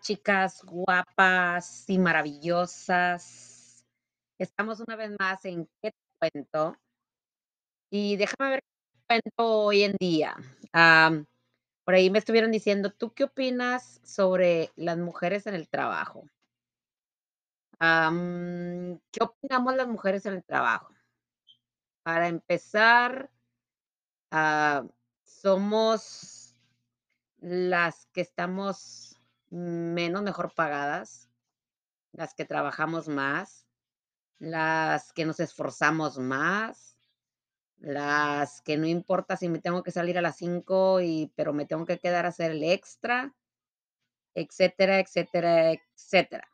Chicas guapas y maravillosas. Estamos una vez más en ¿Qué te cuento? Y déjame ver qué te cuento hoy en día. Por ahí me estuvieron diciendo, ¿tú qué opinas sobre las mujeres en el trabajo? ¿qué opinamos las mujeres en el trabajo? Para empezar, ah, somos las que estamos menos mejor pagadas, las que trabajamos más, las que nos esforzamos más, las que no importa si me tengo que salir a las 5 y pero me tengo que quedar a hacer el extra, etcétera, etcétera, etcétera.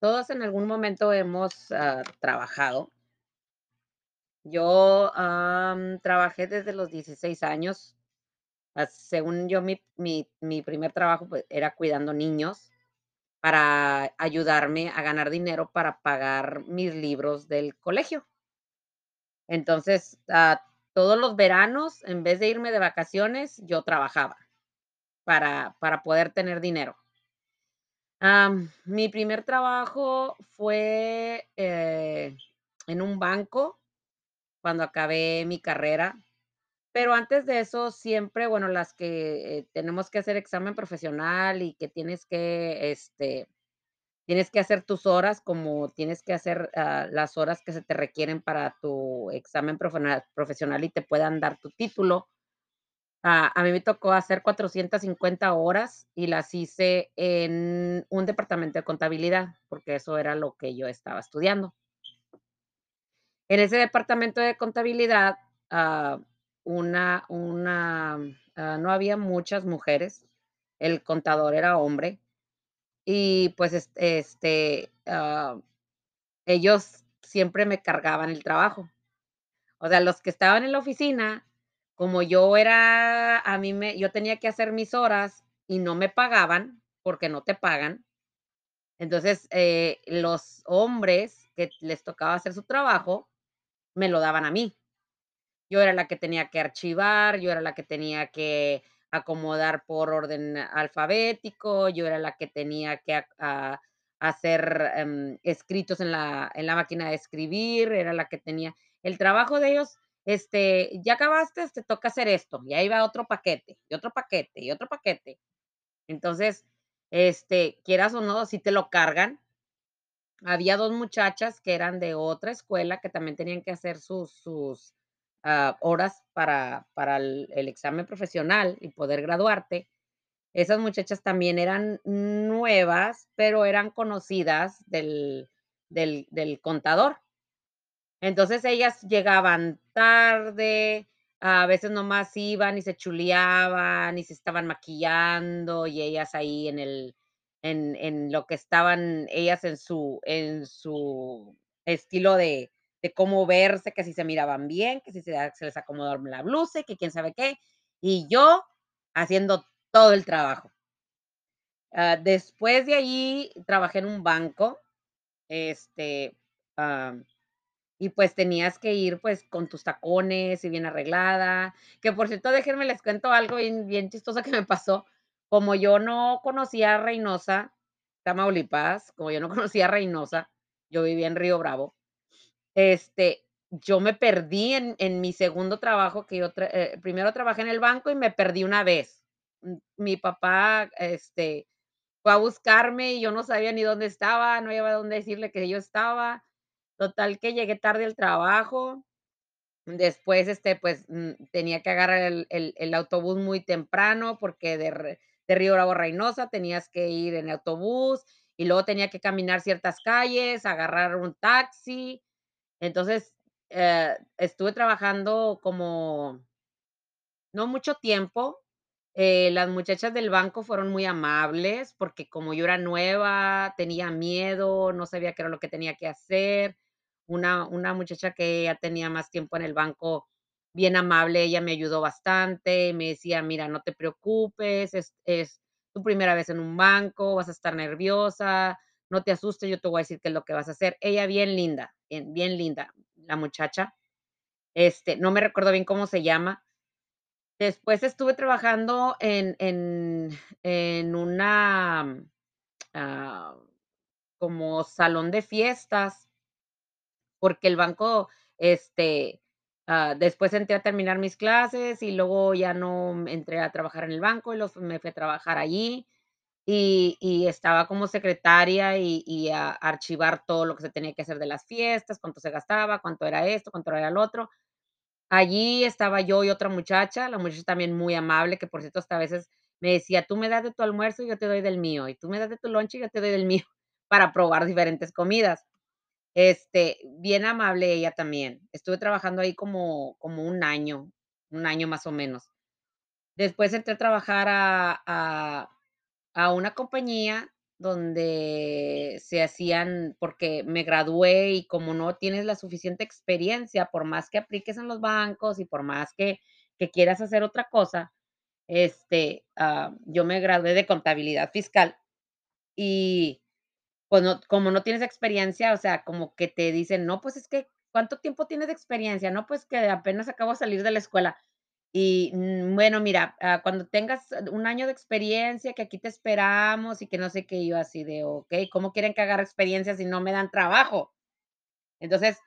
Todos en algún momento hemos, ah, trabajado. Yo, trabajé desde los 16 años. Según yo, mi mi mi primer trabajo, pues, era cuidando niños para ayudarme a ganar dinero para pagar mis libros del colegio. Entonces, ah, todos los veranos, en vez de irme de vacaciones, yo trabajaba para para poder tener dinero. Am, mi primer trabajo fue, eh, en un banco cuando acabé mi carrera, pero antes de eso siempre, bueno, las que, eh, tenemos que hacer examen profesional y que tienes que, este, tienes que hacer tus horas, como tienes que hacer, ah, las horas que se te requieren para tu examen profesional y te puedan dar tu título. Ah, a mí me tocó hacer 450 horas y las hice en un departamento de contabilidad, porque eso era lo que yo estaba estudiando. En ese departamento de contabilidad, ah, una una, ah, no había muchas mujeres, el contador era hombre y, pues, es este, ah, ellos siempre me cargaban el trabajo. O sea, los que estaban en la oficina, como yo era a mí me yo tenía que hacer mis horas y no me pagaban, porque no te pagan. Entonces, eh, los hombres que les tocaba hacer su trabajo, me lo daban a mí. Yo era la que tenía que archivar, yo era la que tenía que acomodar por orden alfabético, yo era la que tenía que ah, hacer, em, escritos en la en la máquina de escribir, era la que tenía el trabajo de ellos, este, ¿ya acabaste? Te toca hacer esto, y ahí va otro paquete, y otro paquete, y otro paquete. Entonces, este, quieras o no, sí te lo cargan. Había 2 muchachas que eran de otra escuela que también tenían que hacer sus sus, ah, horas para para el examen profesional y poder graduarte. Esas muchachas también eran nuevas, pero eran conocidas del del del contador. Entonces, ellas llegaban tarde, a veces nomás iban y se chuleaban y se estaban maquillando, y ellas ahí en el en en lo que estaban ellas en su en su estilo de de cómo verse, que si se miraban bien, que si se se les acomodaba la blusa, que quién sabe qué, y yo haciendo todo el trabajo. Ah, después de allí trabajé en un banco, este, y pues tenías que ir, pues, con tus tacones y bien arreglada, que por cierto, déjenme les cuento algo bien bien chistoso que me pasó. Como yo no conocía a Reynosa, Tamaulipas, como yo no conocía a Reynosa, yo vivía en Río Bravo, este, yo me perdí en en mi segundo trabajo que yo eh, primero trabajé en el banco y me perdí una vez. Mi papá, este, fue a buscarme y yo no sabía ni dónde estaba, no había dónde decirle que yo estaba. Total que llegué tarde al trabajo. Después, este, pues, mm, tenía que agarrar el el el autobús muy temprano, porque de de Río Bravo Reynosa tenías que ir en autobús, y luego tenía que caminar ciertas calles, agarrar un taxi. Entonces, eh, estuve trabajando como no mucho tiempo. Eh, las muchachas del banco fueron muy amables, porque como yo era nueva, tenía miedo, no sabía qué era lo que tenía que hacer. Una una muchacha que ya tenía más tiempo en el banco, bien amable, ella me ayudó bastante, me decía: "Mira, no te preocupes, es es tu primera vez en un banco, vas a estar nerviosa, no te asustes, yo te voy a decir qué es lo que vas a hacer". Ella bien linda, bien bien linda, la muchacha. Este, no me recuerdo bien cómo se llama. Después estuve trabajando en en en una, ah, como salón de fiestas porque el banco, este, ah, después entré a terminar mis clases y luego ya no entré a trabajar en el banco y luego me fui a trabajar allí, y estaba como secretaria y y a archivar todo lo que se tenía que hacer de las fiestas, cuánto se gastaba, cuánto era esto, cuánto era el otro. Allí estaba yo y otra muchacha, la muchacha también muy amable, que por cierto, hasta a veces me decía: "Tú me das de tu almuerzo y yo te doy del mío, y tú me das de tu lonche y yo te doy del mío", para probar diferentes comidas. Este, bien amable ella también. Estuve trabajando ahí como como un año, un año más o menos. Después entré a trabajar a a una compañía donde se hacían porque me gradué y como no tienes la suficiente experiencia, por más que apliques en los bancos y por más que que quieras hacer otra cosa, este, ah, yo me gradué de contabilidad fiscal y, pues, como no tienes experiencia, o sea, como que te dicen: "No, pues, es que, ¿cuánto tiempo tienes de experiencia?". "No, pues, que apenas acabo de salir de la escuela". Y, mm, bueno, mira, ah, cuando tengas un año de experiencia, que aquí te esperamos y que no sé qué, yo así de: "Okey, ¿cómo quieren que agarre experiencia si no me dan trabajo?". Entonces,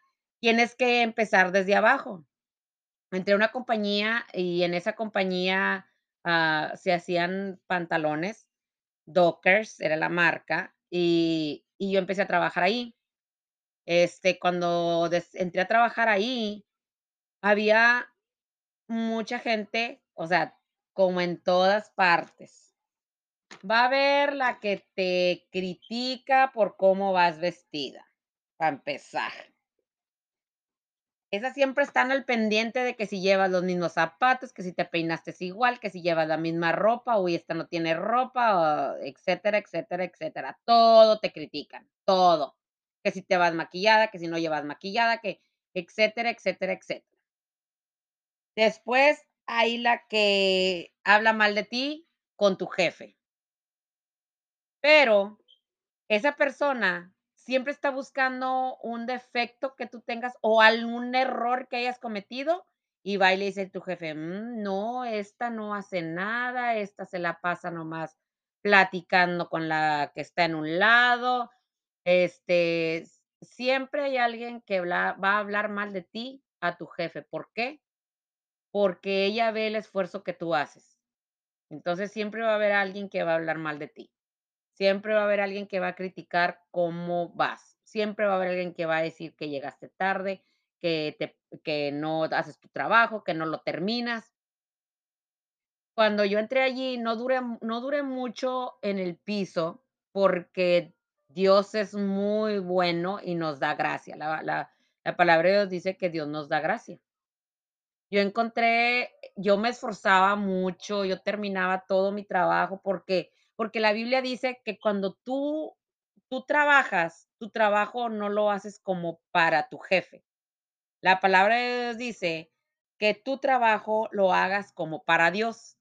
tienes que empezar desde abajo. Entré a una compañía y en esa compañía, ah, se hacían pantalones, Dockers era la marca, y y yo empecé a trabajar ahí. Este, cuando entré a trabajar ahí, había mucha gente, o sea, como en todas partes. Va a haber la que te critica por cómo vas vestida, para empezar. Esas siempre están al pendiente de que si llevas los mismos zapatos, que si te peinaste igual, que si llevas la misma ropa, uy, esta no tiene ropa, etcétera, etcétera, etcétera. Todo te critican, todo. Que si te vas maquillada, que si no llevas maquillada, que etcétera, etcétera, etcétera. Después, hay la que habla mal de ti con tu jefe. Pero, esa persona siempre está buscando un defecto que tú tengas o algún error que hayas cometido, y va y le dice tu jefe: "Mm, no, esta no hace nada, esta se la pasa nomás platicando con la que está en un lado". Este, siempre hay alguien que va a hablar mal de ti a tu jefe, ¿por qué? Porque ella ve el esfuerzo que tú haces. Entonces, siempre va a haber alguien que va a hablar mal de ti. Siempre va a haber alguien que va a criticar cómo vas. Siempre va a haber alguien que va a decir que llegaste tarde, que te que no haces tu trabajo, que no lo terminas. Cuando yo entré allí, no duré no duré mucho en el piso, porque Dios es muy bueno y nos da gracia. La la la palabra de Dios dice que Dios nos da gracia. Yo encontré yo me esforzaba mucho, yo terminaba todo mi trabajo, porque porque la Biblia dice que cuando tú tú trabajas, tu trabajo no lo haces como para tu jefe. La palabra de Dios dice que tu trabajo lo hagas como para Dios.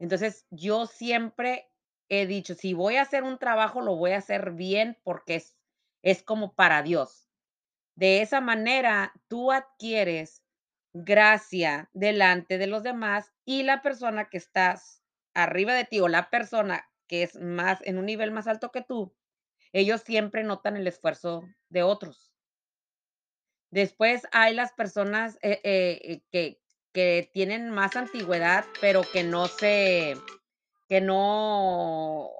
Entonces, yo siempre he dicho: "Si voy a hacer un trabajo, lo voy a hacer bien, porque es es como para Dios". De esa manera, tú adquieres gracia delante de los demás, y la persona que estás arriba de ti, o la persona que es más en un nivel más alto que tú, ellos siempre notan el esfuerzo de otros. Después hay las personas, eh eh, que que tienen más antigüedad, pero que no se que no,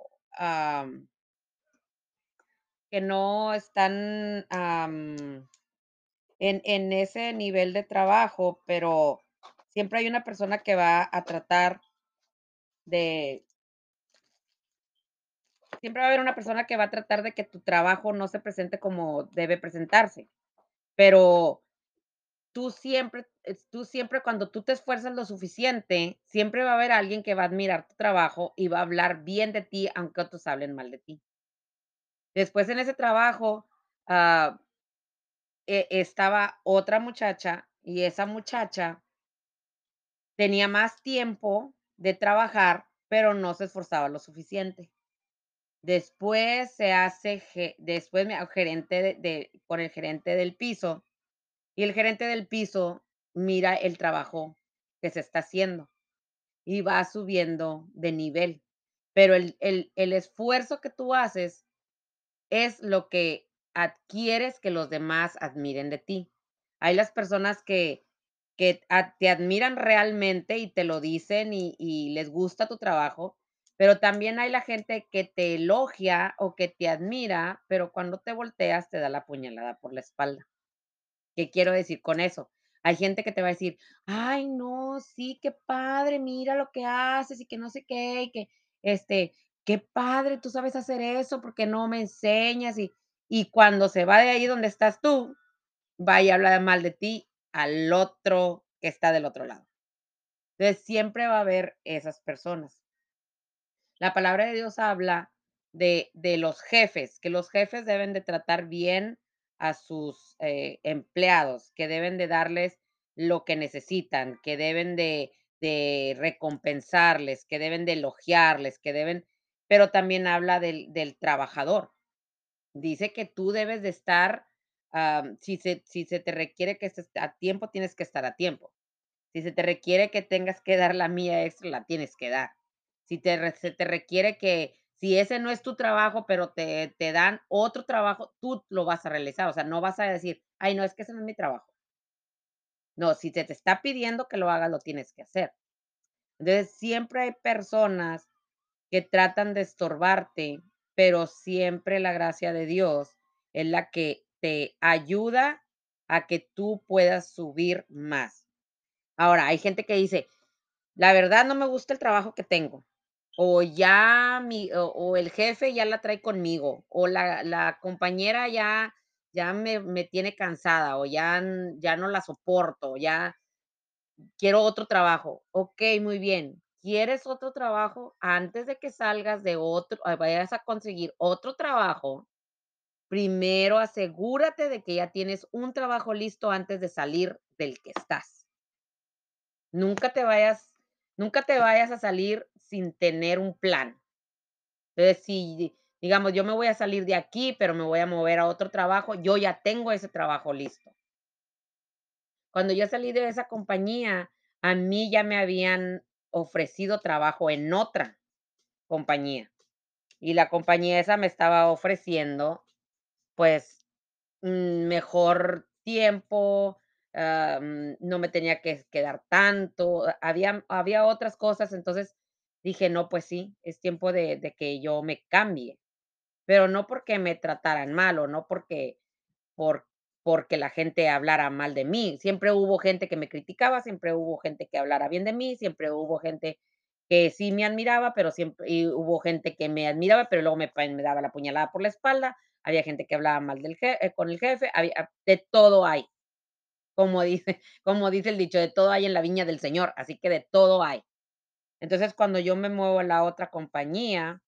que no están, en ese nivel de trabajo, pero siempre hay una persona que va a tratar de siempre va a haber una persona que va a tratar de que tu trabajo no se presente como debe presentarse. Pero tú siempre tú siempre cuando tú te esfuerzas lo suficiente, siempre va a haber alguien que va a admirar tu trabajo y va a hablar bien de ti, aunque otros hablen mal de ti. Después en ese trabajo, ah e estaba otra muchacha, y esa muchacha tenía más tiempo de trabajar, pero no se esforzaba lo suficiente. Después se hace después me gerente de con el gerente del piso, y el gerente del piso mira el trabajo que se está haciendo y vas subiendo de nivel. Pero el el el esfuerzo que tú haces es lo que adquieres que los demás admiren de ti. Hay las personas que que te admiran realmente y te lo dicen y y les gusta tu trabajo, pero también hay la gente que te elogia o que te admira, pero cuando te volteas te da la puñalada por la espalda. ¿Qué quiero decir con eso? Hay gente que te va a decir: "Ay, no, sí, qué padre, mira lo que haces y que no sé qué, y que, este, qué padre, tú sabes hacer eso, ¿por qué no me enseñas?". Y y cuando se va de ahí donde estás tú, va y habla mal de ti al otro que está del otro lado. Entonces, siempre va a haber esas personas. La palabra de Dios habla de de los jefes, que los jefes deben de tratar bien a sus, eh, empleados, que deben de darles lo que necesitan, que deben de de recompensarles, que deben de elogiarles, que deben pero también habla del del trabajador. Dice que tú debes de estar, si se si se te requiere que estés a tiempo, tienes que estar a tiempo. Si se te requiere que tengas que dar la milla extra, la tienes que dar. Si te se te requiere que si ese no es tu trabajo, pero te te dan otro trabajo, tú lo vas a realizar. O sea, no vas a decir: "Ay, no, es que ese no es mi trabajo". No, si se te está pidiendo que lo hagas, lo tienes que hacer. Entonces, siempre hay personas que tratan de estorbarte, pero siempre la gracia de Dios es la que te ayuda a que tú puedas subir más. Ahora, hay gente que dice: "La verdad no me gusta el trabajo que tengo", o ya mi o el jefe ya la trae conmigo, o la la compañera ya ya me me tiene cansada, o ya ya no la soporto, ya quiero otro trabajo. Okey, muy bien. ¿Quieres otro trabajo? Antes de que salgas de otro ah, vayas a conseguir otro trabajo, primero asegúrate de que ya tienes un trabajo listo antes de salir del que estás. Nunca te vayas nunca te vayas a salir sin tener un plan. Entonces, si di digamos, yo me voy a salir de aquí, pero me voy a mover a otro trabajo, yo ya tengo ese trabajo listo. Cuando yo salí de esa compañía, a mí ya me habían ofrecido trabajo en otra compañía, y la compañía esa me estaba ofreciendo, pues, mm, mejor tiempo, am, no me tenía que quedar tanto, ha había había otras cosas, entonces dije: "No, pues sí, es tiempo de de que yo me cambie", pero no porque me trataran mal, o no porque por porque la gente hablara mal de mí. Siempre hubo gente que me criticaba, siempre hubo gente que hablara bien de mí, siempre hubo gente que sí me admiraba, pero siempre y hubo gente que me admiraba, pero luego me me daba la puñalada por la espalda, había gente que hablaba mal del je eh, con el jefe, había de todo hay. Como dice como dice el dicho: "De todo hay en la viña del Señor", así que de todo hay. Entonces, cuando yo me muevo a la otra compañía,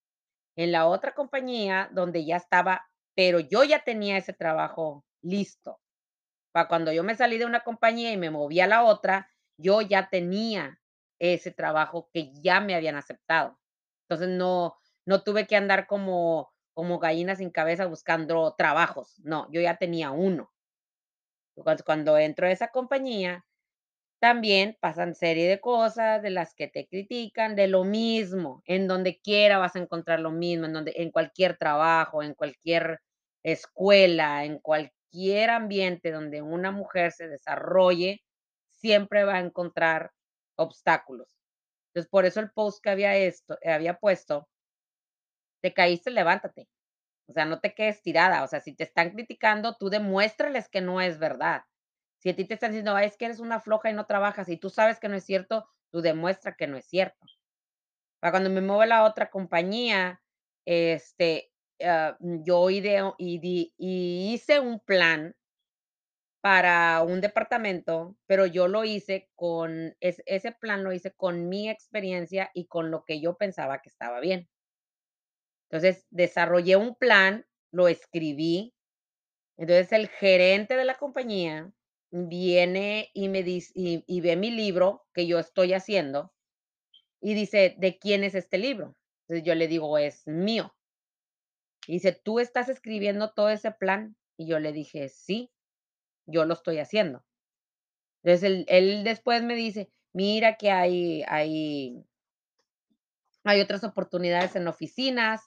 en la otra compañía donde ya estaba pero yo ya tenía ese trabajo listo. Para cuando yo me salí de una compañía y me moví a la otra, yo ya tenía ese trabajo que ya me habían aceptado. Entonces, no no tuve que andar como como gallina sin cabeza buscando trabajos. No, yo ya tenía uno. Cuando cuando entro a esa compañía, también pasan serie de cosas de las que te critican, de lo mismo, en donde quiera vas a encontrar lo mismo, en donde en cualquier trabajo, en cualquier escuela, en cualquier ambiente donde una mujer se desarrolle, siempre va a encontrar obstáculos. Entonces, por eso el post que había esto había puesto te caíste, levántate. O sea, no te quedes tirada. O sea, si te están criticando, tú demuéstrales que no es verdad. Si a ti te están diciendo: "Ay, es que eres una floja y no trabajas", y tú sabes que no es cierto, tú demuestra que no es cierto. Para cuando me muevo a la otra compañía, este, ah, yo ideo y hice un plan para un departamento, pero yo lo hice con ese plan lo hice con mi experiencia y con lo que yo pensaba que estaba bien. Entonces, desarrollé un plan, lo escribí. Entonces, el gerente de la compañía viene y me dice y ve mi libro que yo estoy haciendo, y dice: "¿De quién es este libro?". Yo le digo: "Es mío". Y dice: "¿Tú estás escribiendo todo ese plan?". Y yo le dije: "Sí, yo lo estoy haciendo". Entonces, él él después me dice: mira que hay hay hay otras oportunidades en oficinas,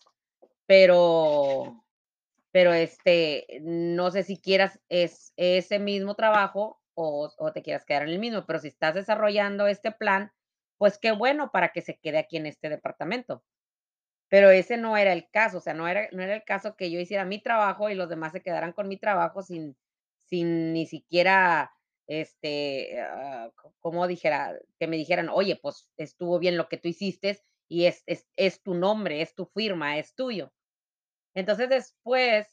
pero pero, este, no sé si quieras es ese mismo trabajo o o te quieras quedar en el mismo, pero si estás desarrollando este plan, pues qué bueno para que se quede aquí en este departamento. Pero ese no era el caso, o sea, no era no era el caso que yo hiciera mi trabajo y los demás se quedaran con mi trabajo sin sin ni siquiera, este, como dijera, que me dijeran: "Oye, pues estuvo bien lo que tú hiciste y es es es tu nombre, es tu firma, es tuyo". Entonces, después,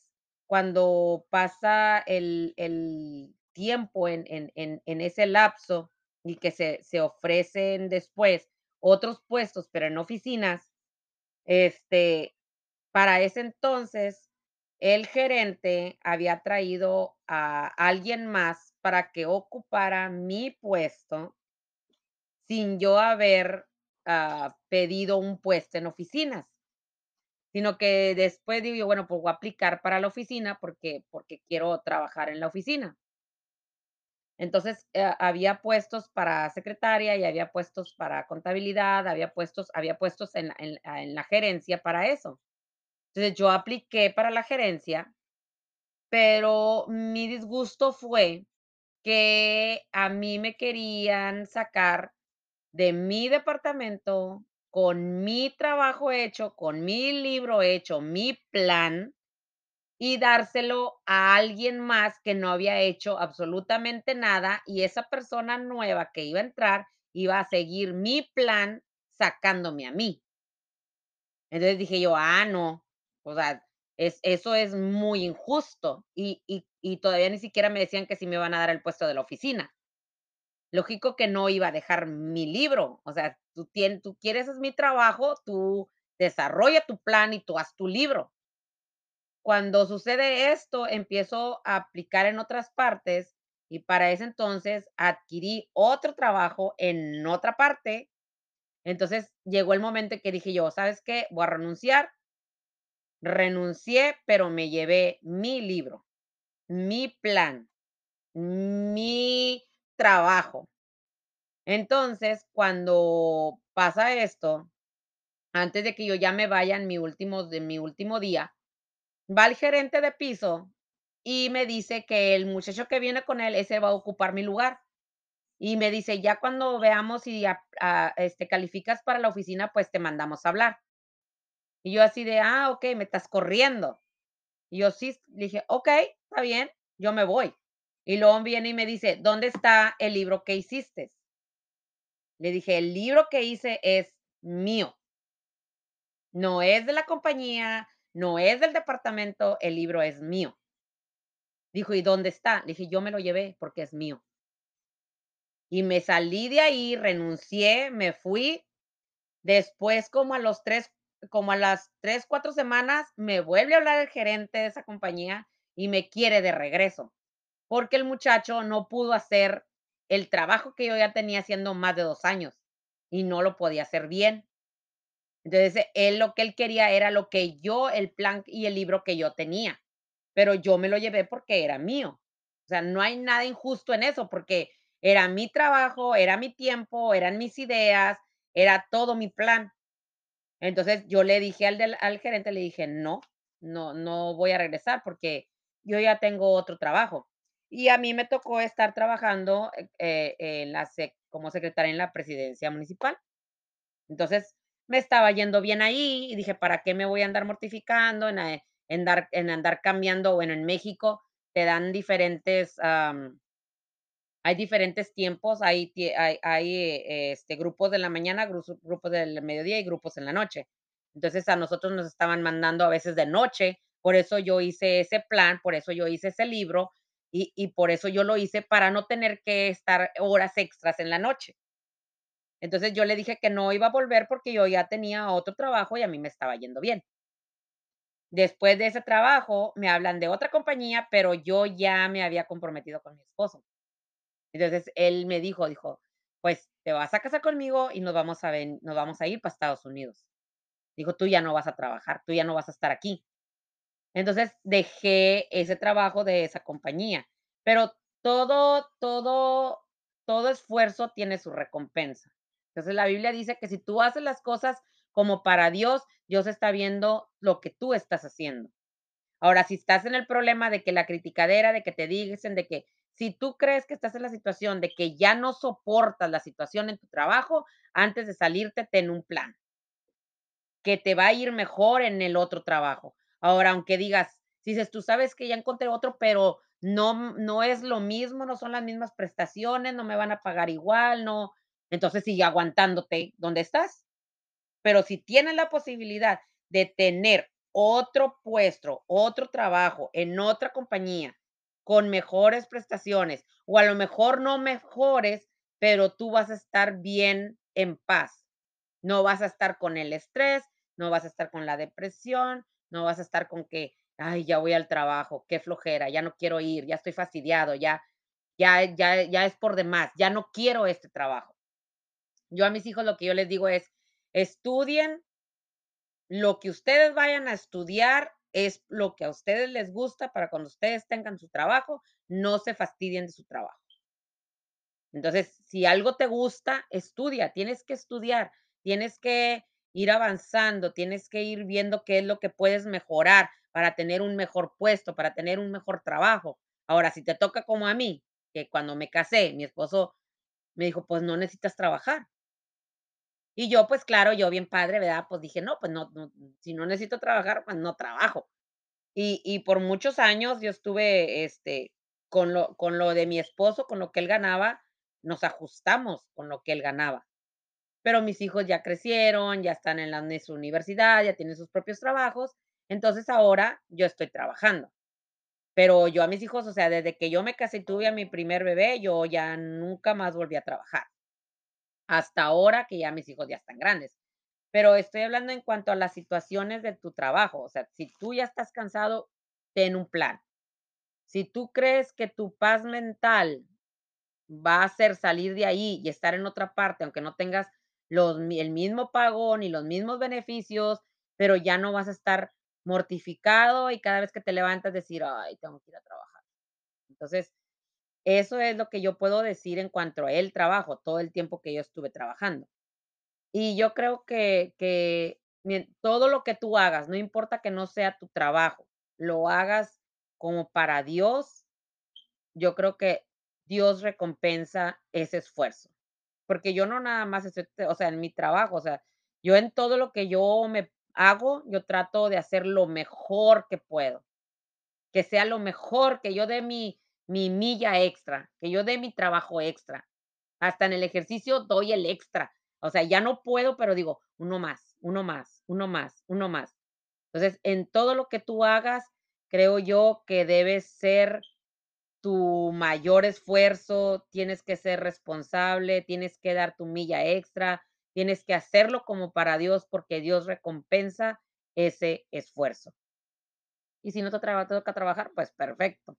cuando pasa el el tiempo en en en en ese lapso y que se se ofrecen después otros puestos, pero en oficinas, este, para ese entonces, el gerente había traído a alguien más para que ocupara mi puesto sin yo haber, ah, pedido un puesto en oficinas. Sino que después digo bueno, pues voy a aplicar para la oficina porque porque quiero trabajar en la oficina. Entonces, eh, había puestos para secretaria y había puestos para contabilidad, había puestos había puestos en en la en la gerencia para eso. Entonces, yo apliqué para la gerencia, pero mi disgusto fue que a mí me querían sacar de mi departamento con mi trabajo hecho, con mi libro hecho, mi plan, y dárselo a alguien más que no había hecho absolutamente nada, y esa persona nueva que iba a entrar iba a seguir mi plan sacándome a mí. Entonces dije yo: "Ah, no, o sea, es eso es muy injusto", y y y todavía ni siquiera me decían que si me iban a dar el puesto de la oficina. Lógico que no iba a dejar mi libro, o sea, tú tien tú quieres es mi trabajo, tú desarrolla tu plan y tú haz tu libro. Cuando sucede esto, empiezo a aplicar en otras partes y para ese entonces adquirí otro trabajo en otra parte. Entonces llegó el momento en que dije yo: "¿Sabes qué? Voy a renunciar". Renuncié, pero me llevé mi libro, mi plan, mi trabajo. Entonces, cuando pasa esto, antes de que yo ya me vaya en mi último de mi último día, va el gerente de piso y me dice que el muchacho que viene con él, ese va a ocupar mi lugar. Y me dice: "Ya cuando veamos si ap ah, este, calificas para la oficina, pues te mandamos a hablar". Y yo así de: "Ah, okey, me estás corriendo". Y yo: "Sí", dije: "Okey, está bien, yo me voy". Y luego viene y me dice: "¿Dónde está el libro que hiciste?". Le dije: "El libro que hice es mío". No es de la compañía, no es del departamento, el libro es mío. Dijo: "¿Y dónde está?". Le dije: "Yo me lo llevé porque es mío". Y me salí de ahí, renuncié, me fui. Después, como a los 3 como a las 3, 4 semanas, me vuelve a hablar el gerente de esa compañía y me quiere de regreso, porque el muchacho no pudo hacer el trabajo que yo ya tenía haciendo más de 2 años y no lo podía hacer bien. Entonces, él lo que él quería era lo que yo el plan y el libro que yo tenía, pero yo me lo llevé porque era mío. O sea, no hay nada injusto en eso, porque era mi trabajo, era mi tiempo, eran mis ideas, era todo mi plan. Entonces, yo le dije al al gerente, le dije: "No, no no voy a regresar porque yo ya tengo otro trabajo". Y a mí me tocó estar trabajando, eh eh, en la sec como secretaria en la presidencia municipal. Entonces, me estaba yendo bien ahí, y dije: "¿Para qué me voy a andar mortificando en, eh, en dar en andar cambiando?". Bueno, en México te dan diferentes, am hay diferentes tiempos, hay hay hay, eh, este, grupos de la mañana, grupos del mediodía y grupos en la noche. Entonces, a nosotros nos estaban mandando a veces de noche, por eso yo hice ese plan, por eso yo hice ese libro, y y por eso yo lo hice para no tener que estar horas extras en la noche. Entonces, yo le dije que no iba a volver porque yo ya tenía otro trabajo y a mí me estaba yendo bien. Después de ese trabajo, me hablan de otra compañía, pero yo ya me había comprometido con mi esposo. Entonces, él me dijo, dijo: "Pues, te vas a casar conmigo y nos vamos a nos vamos a ir para Estados Unidos". Dijo: "Tú ya no vas a trabajar, tú ya no vas a estar aquí". Entonces, dejé ese trabajo de esa compañía, pero todo todo todo esfuerzo tiene su recompensa. Entonces, la Biblia dice que si tú haces las cosas como para Dios, Dios está viendo lo que tú estás haciendo. Ahora, si estás en el problema de que la criticadera, de que te dicen, de que si tú crees que estás en la situación de que ya no soportas la situación en tu trabajo, antes de salirte, ten un plan que te va a ir mejor en el otro trabajo. Ahora, aunque digas, si dices, tú sabes que ya encontré otro, pero no, no es lo mismo, no son las mismas prestaciones, no me van a pagar igual, no. Entonces sigue aguantándote donde estás. Pero si tienes la posibilidad de tener otro puesto, otro trabajo en otra compañía con mejores prestaciones, o a lo mejor no mejores, pero tú vas a estar bien en paz. No vas a estar con el estrés, no vas a estar con la depresión, no vas a estar con que, ay, ya voy al trabajo, qué flojera, ya no quiero ir, ya estoy fastidiado, ya, ya, ya, ya es por demás, ya no quiero este trabajo. Yo a mis hijos lo que yo les digo es, estudien lo que ustedes vayan a estudiar es lo que a ustedes les gusta para cuando ustedes tengan su trabajo, no se fastidien de su trabajo. Entonces, si algo te gusta, estudia, tienes que estudiar, tienes que ir avanzando, tienes que ir viendo qué es lo que puedes mejorar para tener un mejor puesto, para tener un mejor trabajo. Ahora, si te toca como a mí, que cuando me casé, mi esposo me dijo, pues no necesitas trabajar. Y yo, pues claro, yo bien padre, ¿verdad? Pues dije, no, pues no, no, si no necesito trabajar, pues no trabajo. Y, y por muchos años yo estuve, este, con lo, con lo de mi esposo, con lo que él ganaba, nos ajustamos con lo que él ganaba. Pero mis hijos ya crecieron, ya están en la en su universidad, ya tienen sus propios trabajos, entonces ahora yo estoy trabajando. Pero yo a mis hijos, o sea, desde que yo me casé y tuve a mi primer bebé, yo ya nunca más volví a trabajar. Hasta ahora que ya mis hijos ya están grandes. Pero estoy hablando en cuanto a las situaciones de tu trabajo. O sea, si tú ya estás cansado, ten un plan. Si tú crees que tu paz mental va a ser salir de ahí y estar en otra parte, aunque no tengas los, el mismo pago ni los mismos beneficios, pero ya no vas a estar mortificado y cada vez que te levantas decir, ay, tengo que ir a trabajar. Entonces, eso es lo que yo puedo decir en cuanto a el trabajo, todo el tiempo que yo estuve trabajando. Y yo creo que que todo lo que tú hagas, no importa que no sea tu trabajo, lo hagas como para Dios, yo creo que Dios recompensa ese esfuerzo. Porque yo no nada más estoy, o sea, en mi trabajo, o sea, yo en todo lo que yo me hago, yo trato de hacer lo mejor que puedo. Que sea lo mejor, que yo dé mi mi milla extra, que yo dé mi trabajo extra. Hasta en el ejercicio doy el extra. O sea, ya no puedo, pero digo, uno más, uno más, uno más, uno más. Entonces, en todo lo que tú hagas, creo yo que debes ser tu mayor esfuerzo, tienes que ser responsable, tienes que dar tu milla extra, tienes que hacerlo como para Dios, porque Dios recompensa ese esfuerzo. Y si no te toca trabajar, pues perfecto.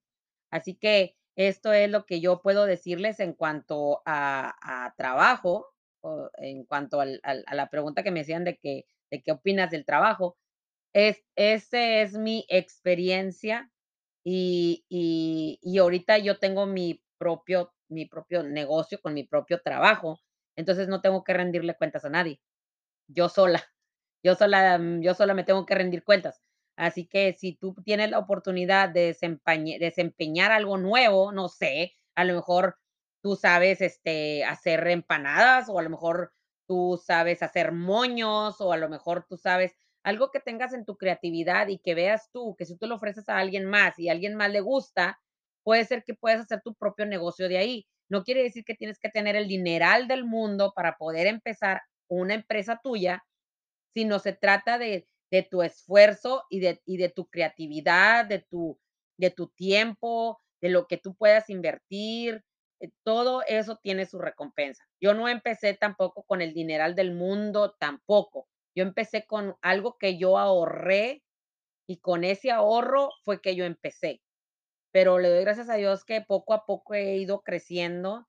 Así que esto es lo que yo puedo decirles en cuanto a trabajo, en cuanto a la pregunta que me hacían de que de qué opinas del trabajo. Es ese es mi experiencia y y y ahorita yo tengo mi propio mi propio negocio con mi propio trabajo, entonces no tengo que rendirle cuentas a nadie. Yo sola, yo sola, yo sola me tengo que rendir cuentas. Así que si tú tienes la oportunidad de desempeñar algo nuevo, no sé, a lo mejor tú sabes, este, hacer empanadas, o a lo mejor tú sabes hacer moños, o a lo mejor tú sabes algo que tengas en tu creatividad y que veas tú, que si tú lo ofreces a alguien más y a alguien más le gusta, puede ser que puedas hacer tu propio negocio de ahí. No quiere decir que tienes que tener el dineral del mundo para poder empezar una empresa tuya, sino se trata de de tu esfuerzo y de y de tu creatividad, de tu de tu tiempo, de lo que tú puedas invertir, eh, todo eso tiene su recompensa. Yo no empecé tampoco con el dineral del mundo, tampoco. Yo empecé con algo que yo ahorré y con ese ahorro fue que yo empecé. Pero le doy gracias a Dios que poco a poco he ido creciendo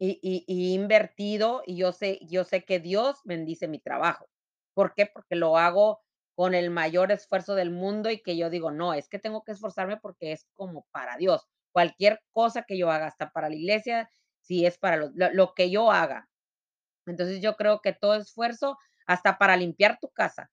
y y y invertido, y yo sé yo sé que Dios bendice mi trabajo. ¿Por qué? Porque lo hago con el mayor esfuerzo del mundo y que yo digo: "No, es que tengo que esforzarme porque es como para Dios". Cualquier cosa que yo haga, hasta para la iglesia, si es para lo lo que yo haga. Entonces, yo creo que todo esfuerzo, hasta para limpiar tu casa.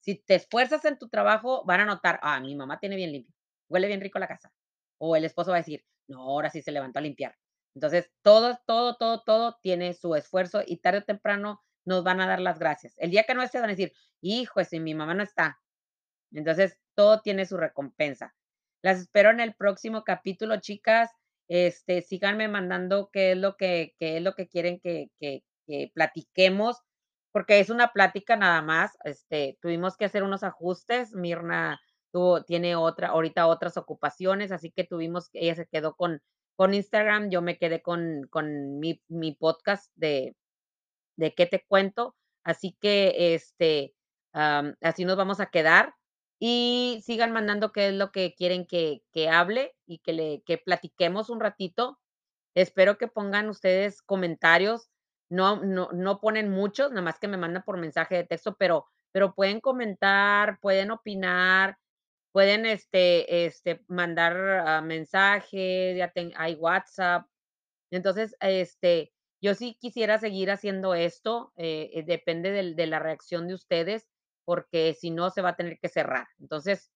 Si te esfuerzas en tu trabajo, van a notar: "Ah, mi mamá tiene bien limpio, huele bien rico la casa". O el esposo va a decir: "No, ahora sí se levantó a limpiar". Entonces, todo, todo, todo, todo tiene su esfuerzo y tarde o temprano nos van a dar las gracias. El día que no esté, van a decir: "Hijo, si mi mamá no está". Entonces, todo tiene su recompensa. Las espero en el próximo capítulo, chicas. Este, síganme mandando qué es lo que qué es lo que quieren que que que platiquemos, porque es una plática nada más. Este, tuvimos que hacer unos ajustes. Mirna tuvo tiene otra ahorita otras ocupaciones, así que tuvimos ella se quedó con con Instagram, yo me quedé con con mi mi podcast de de ¿Qué te cuento? Así que, este, así nos vamos a quedar. Y sigan mandando qué es lo que quieren que que hable y que le que platiquemos un ratito. Espero que pongan ustedes comentarios. No no no ponen muchos, nada más que me mandan por mensaje de texto, pero pero pueden comentar, pueden opinar, pueden, este este, mandar, ah, mensaje, ya ten hay WhatsApp. Entonces, este, yo sí quisiera seguir haciendo esto, eh eh, depende del de la reacción de ustedes, porque si no, se va a tener que cerrar. Entonces,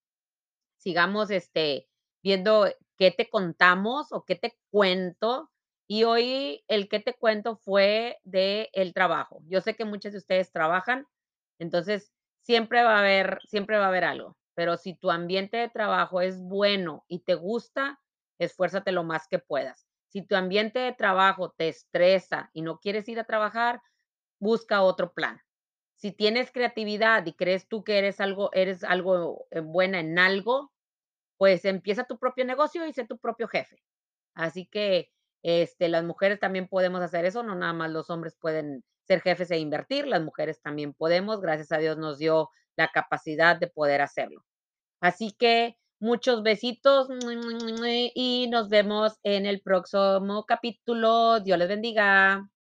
sigamos, este, viendo qué te contamos o qué te cuento. Y hoy el qué te cuento fue del trabajo. Yo sé que muchas de ustedes trabajan, entonces siempre va a haber siempre va a haber algo. Pero si tu ambiente de trabajo es bueno y te gusta, esfuérzate lo más que puedas. Si tu ambiente de trabajo te estresa y no quieres ir a trabajar, busca otro plan. Si tienes creatividad y crees tú que eres algo eres algo, eh, buena en algo, pues empieza tu propio negocio y sé tu propio jefe. Así que, este, las mujeres también podemos hacer eso, no nada más los hombres pueden ser jefes e invertir, las mujeres también podemos. Gracias a Dios nos dio la capacidad de poder hacerlo. Así que muchos besitos, y nos vemos en el próximo capítulo. Dios les bendiga.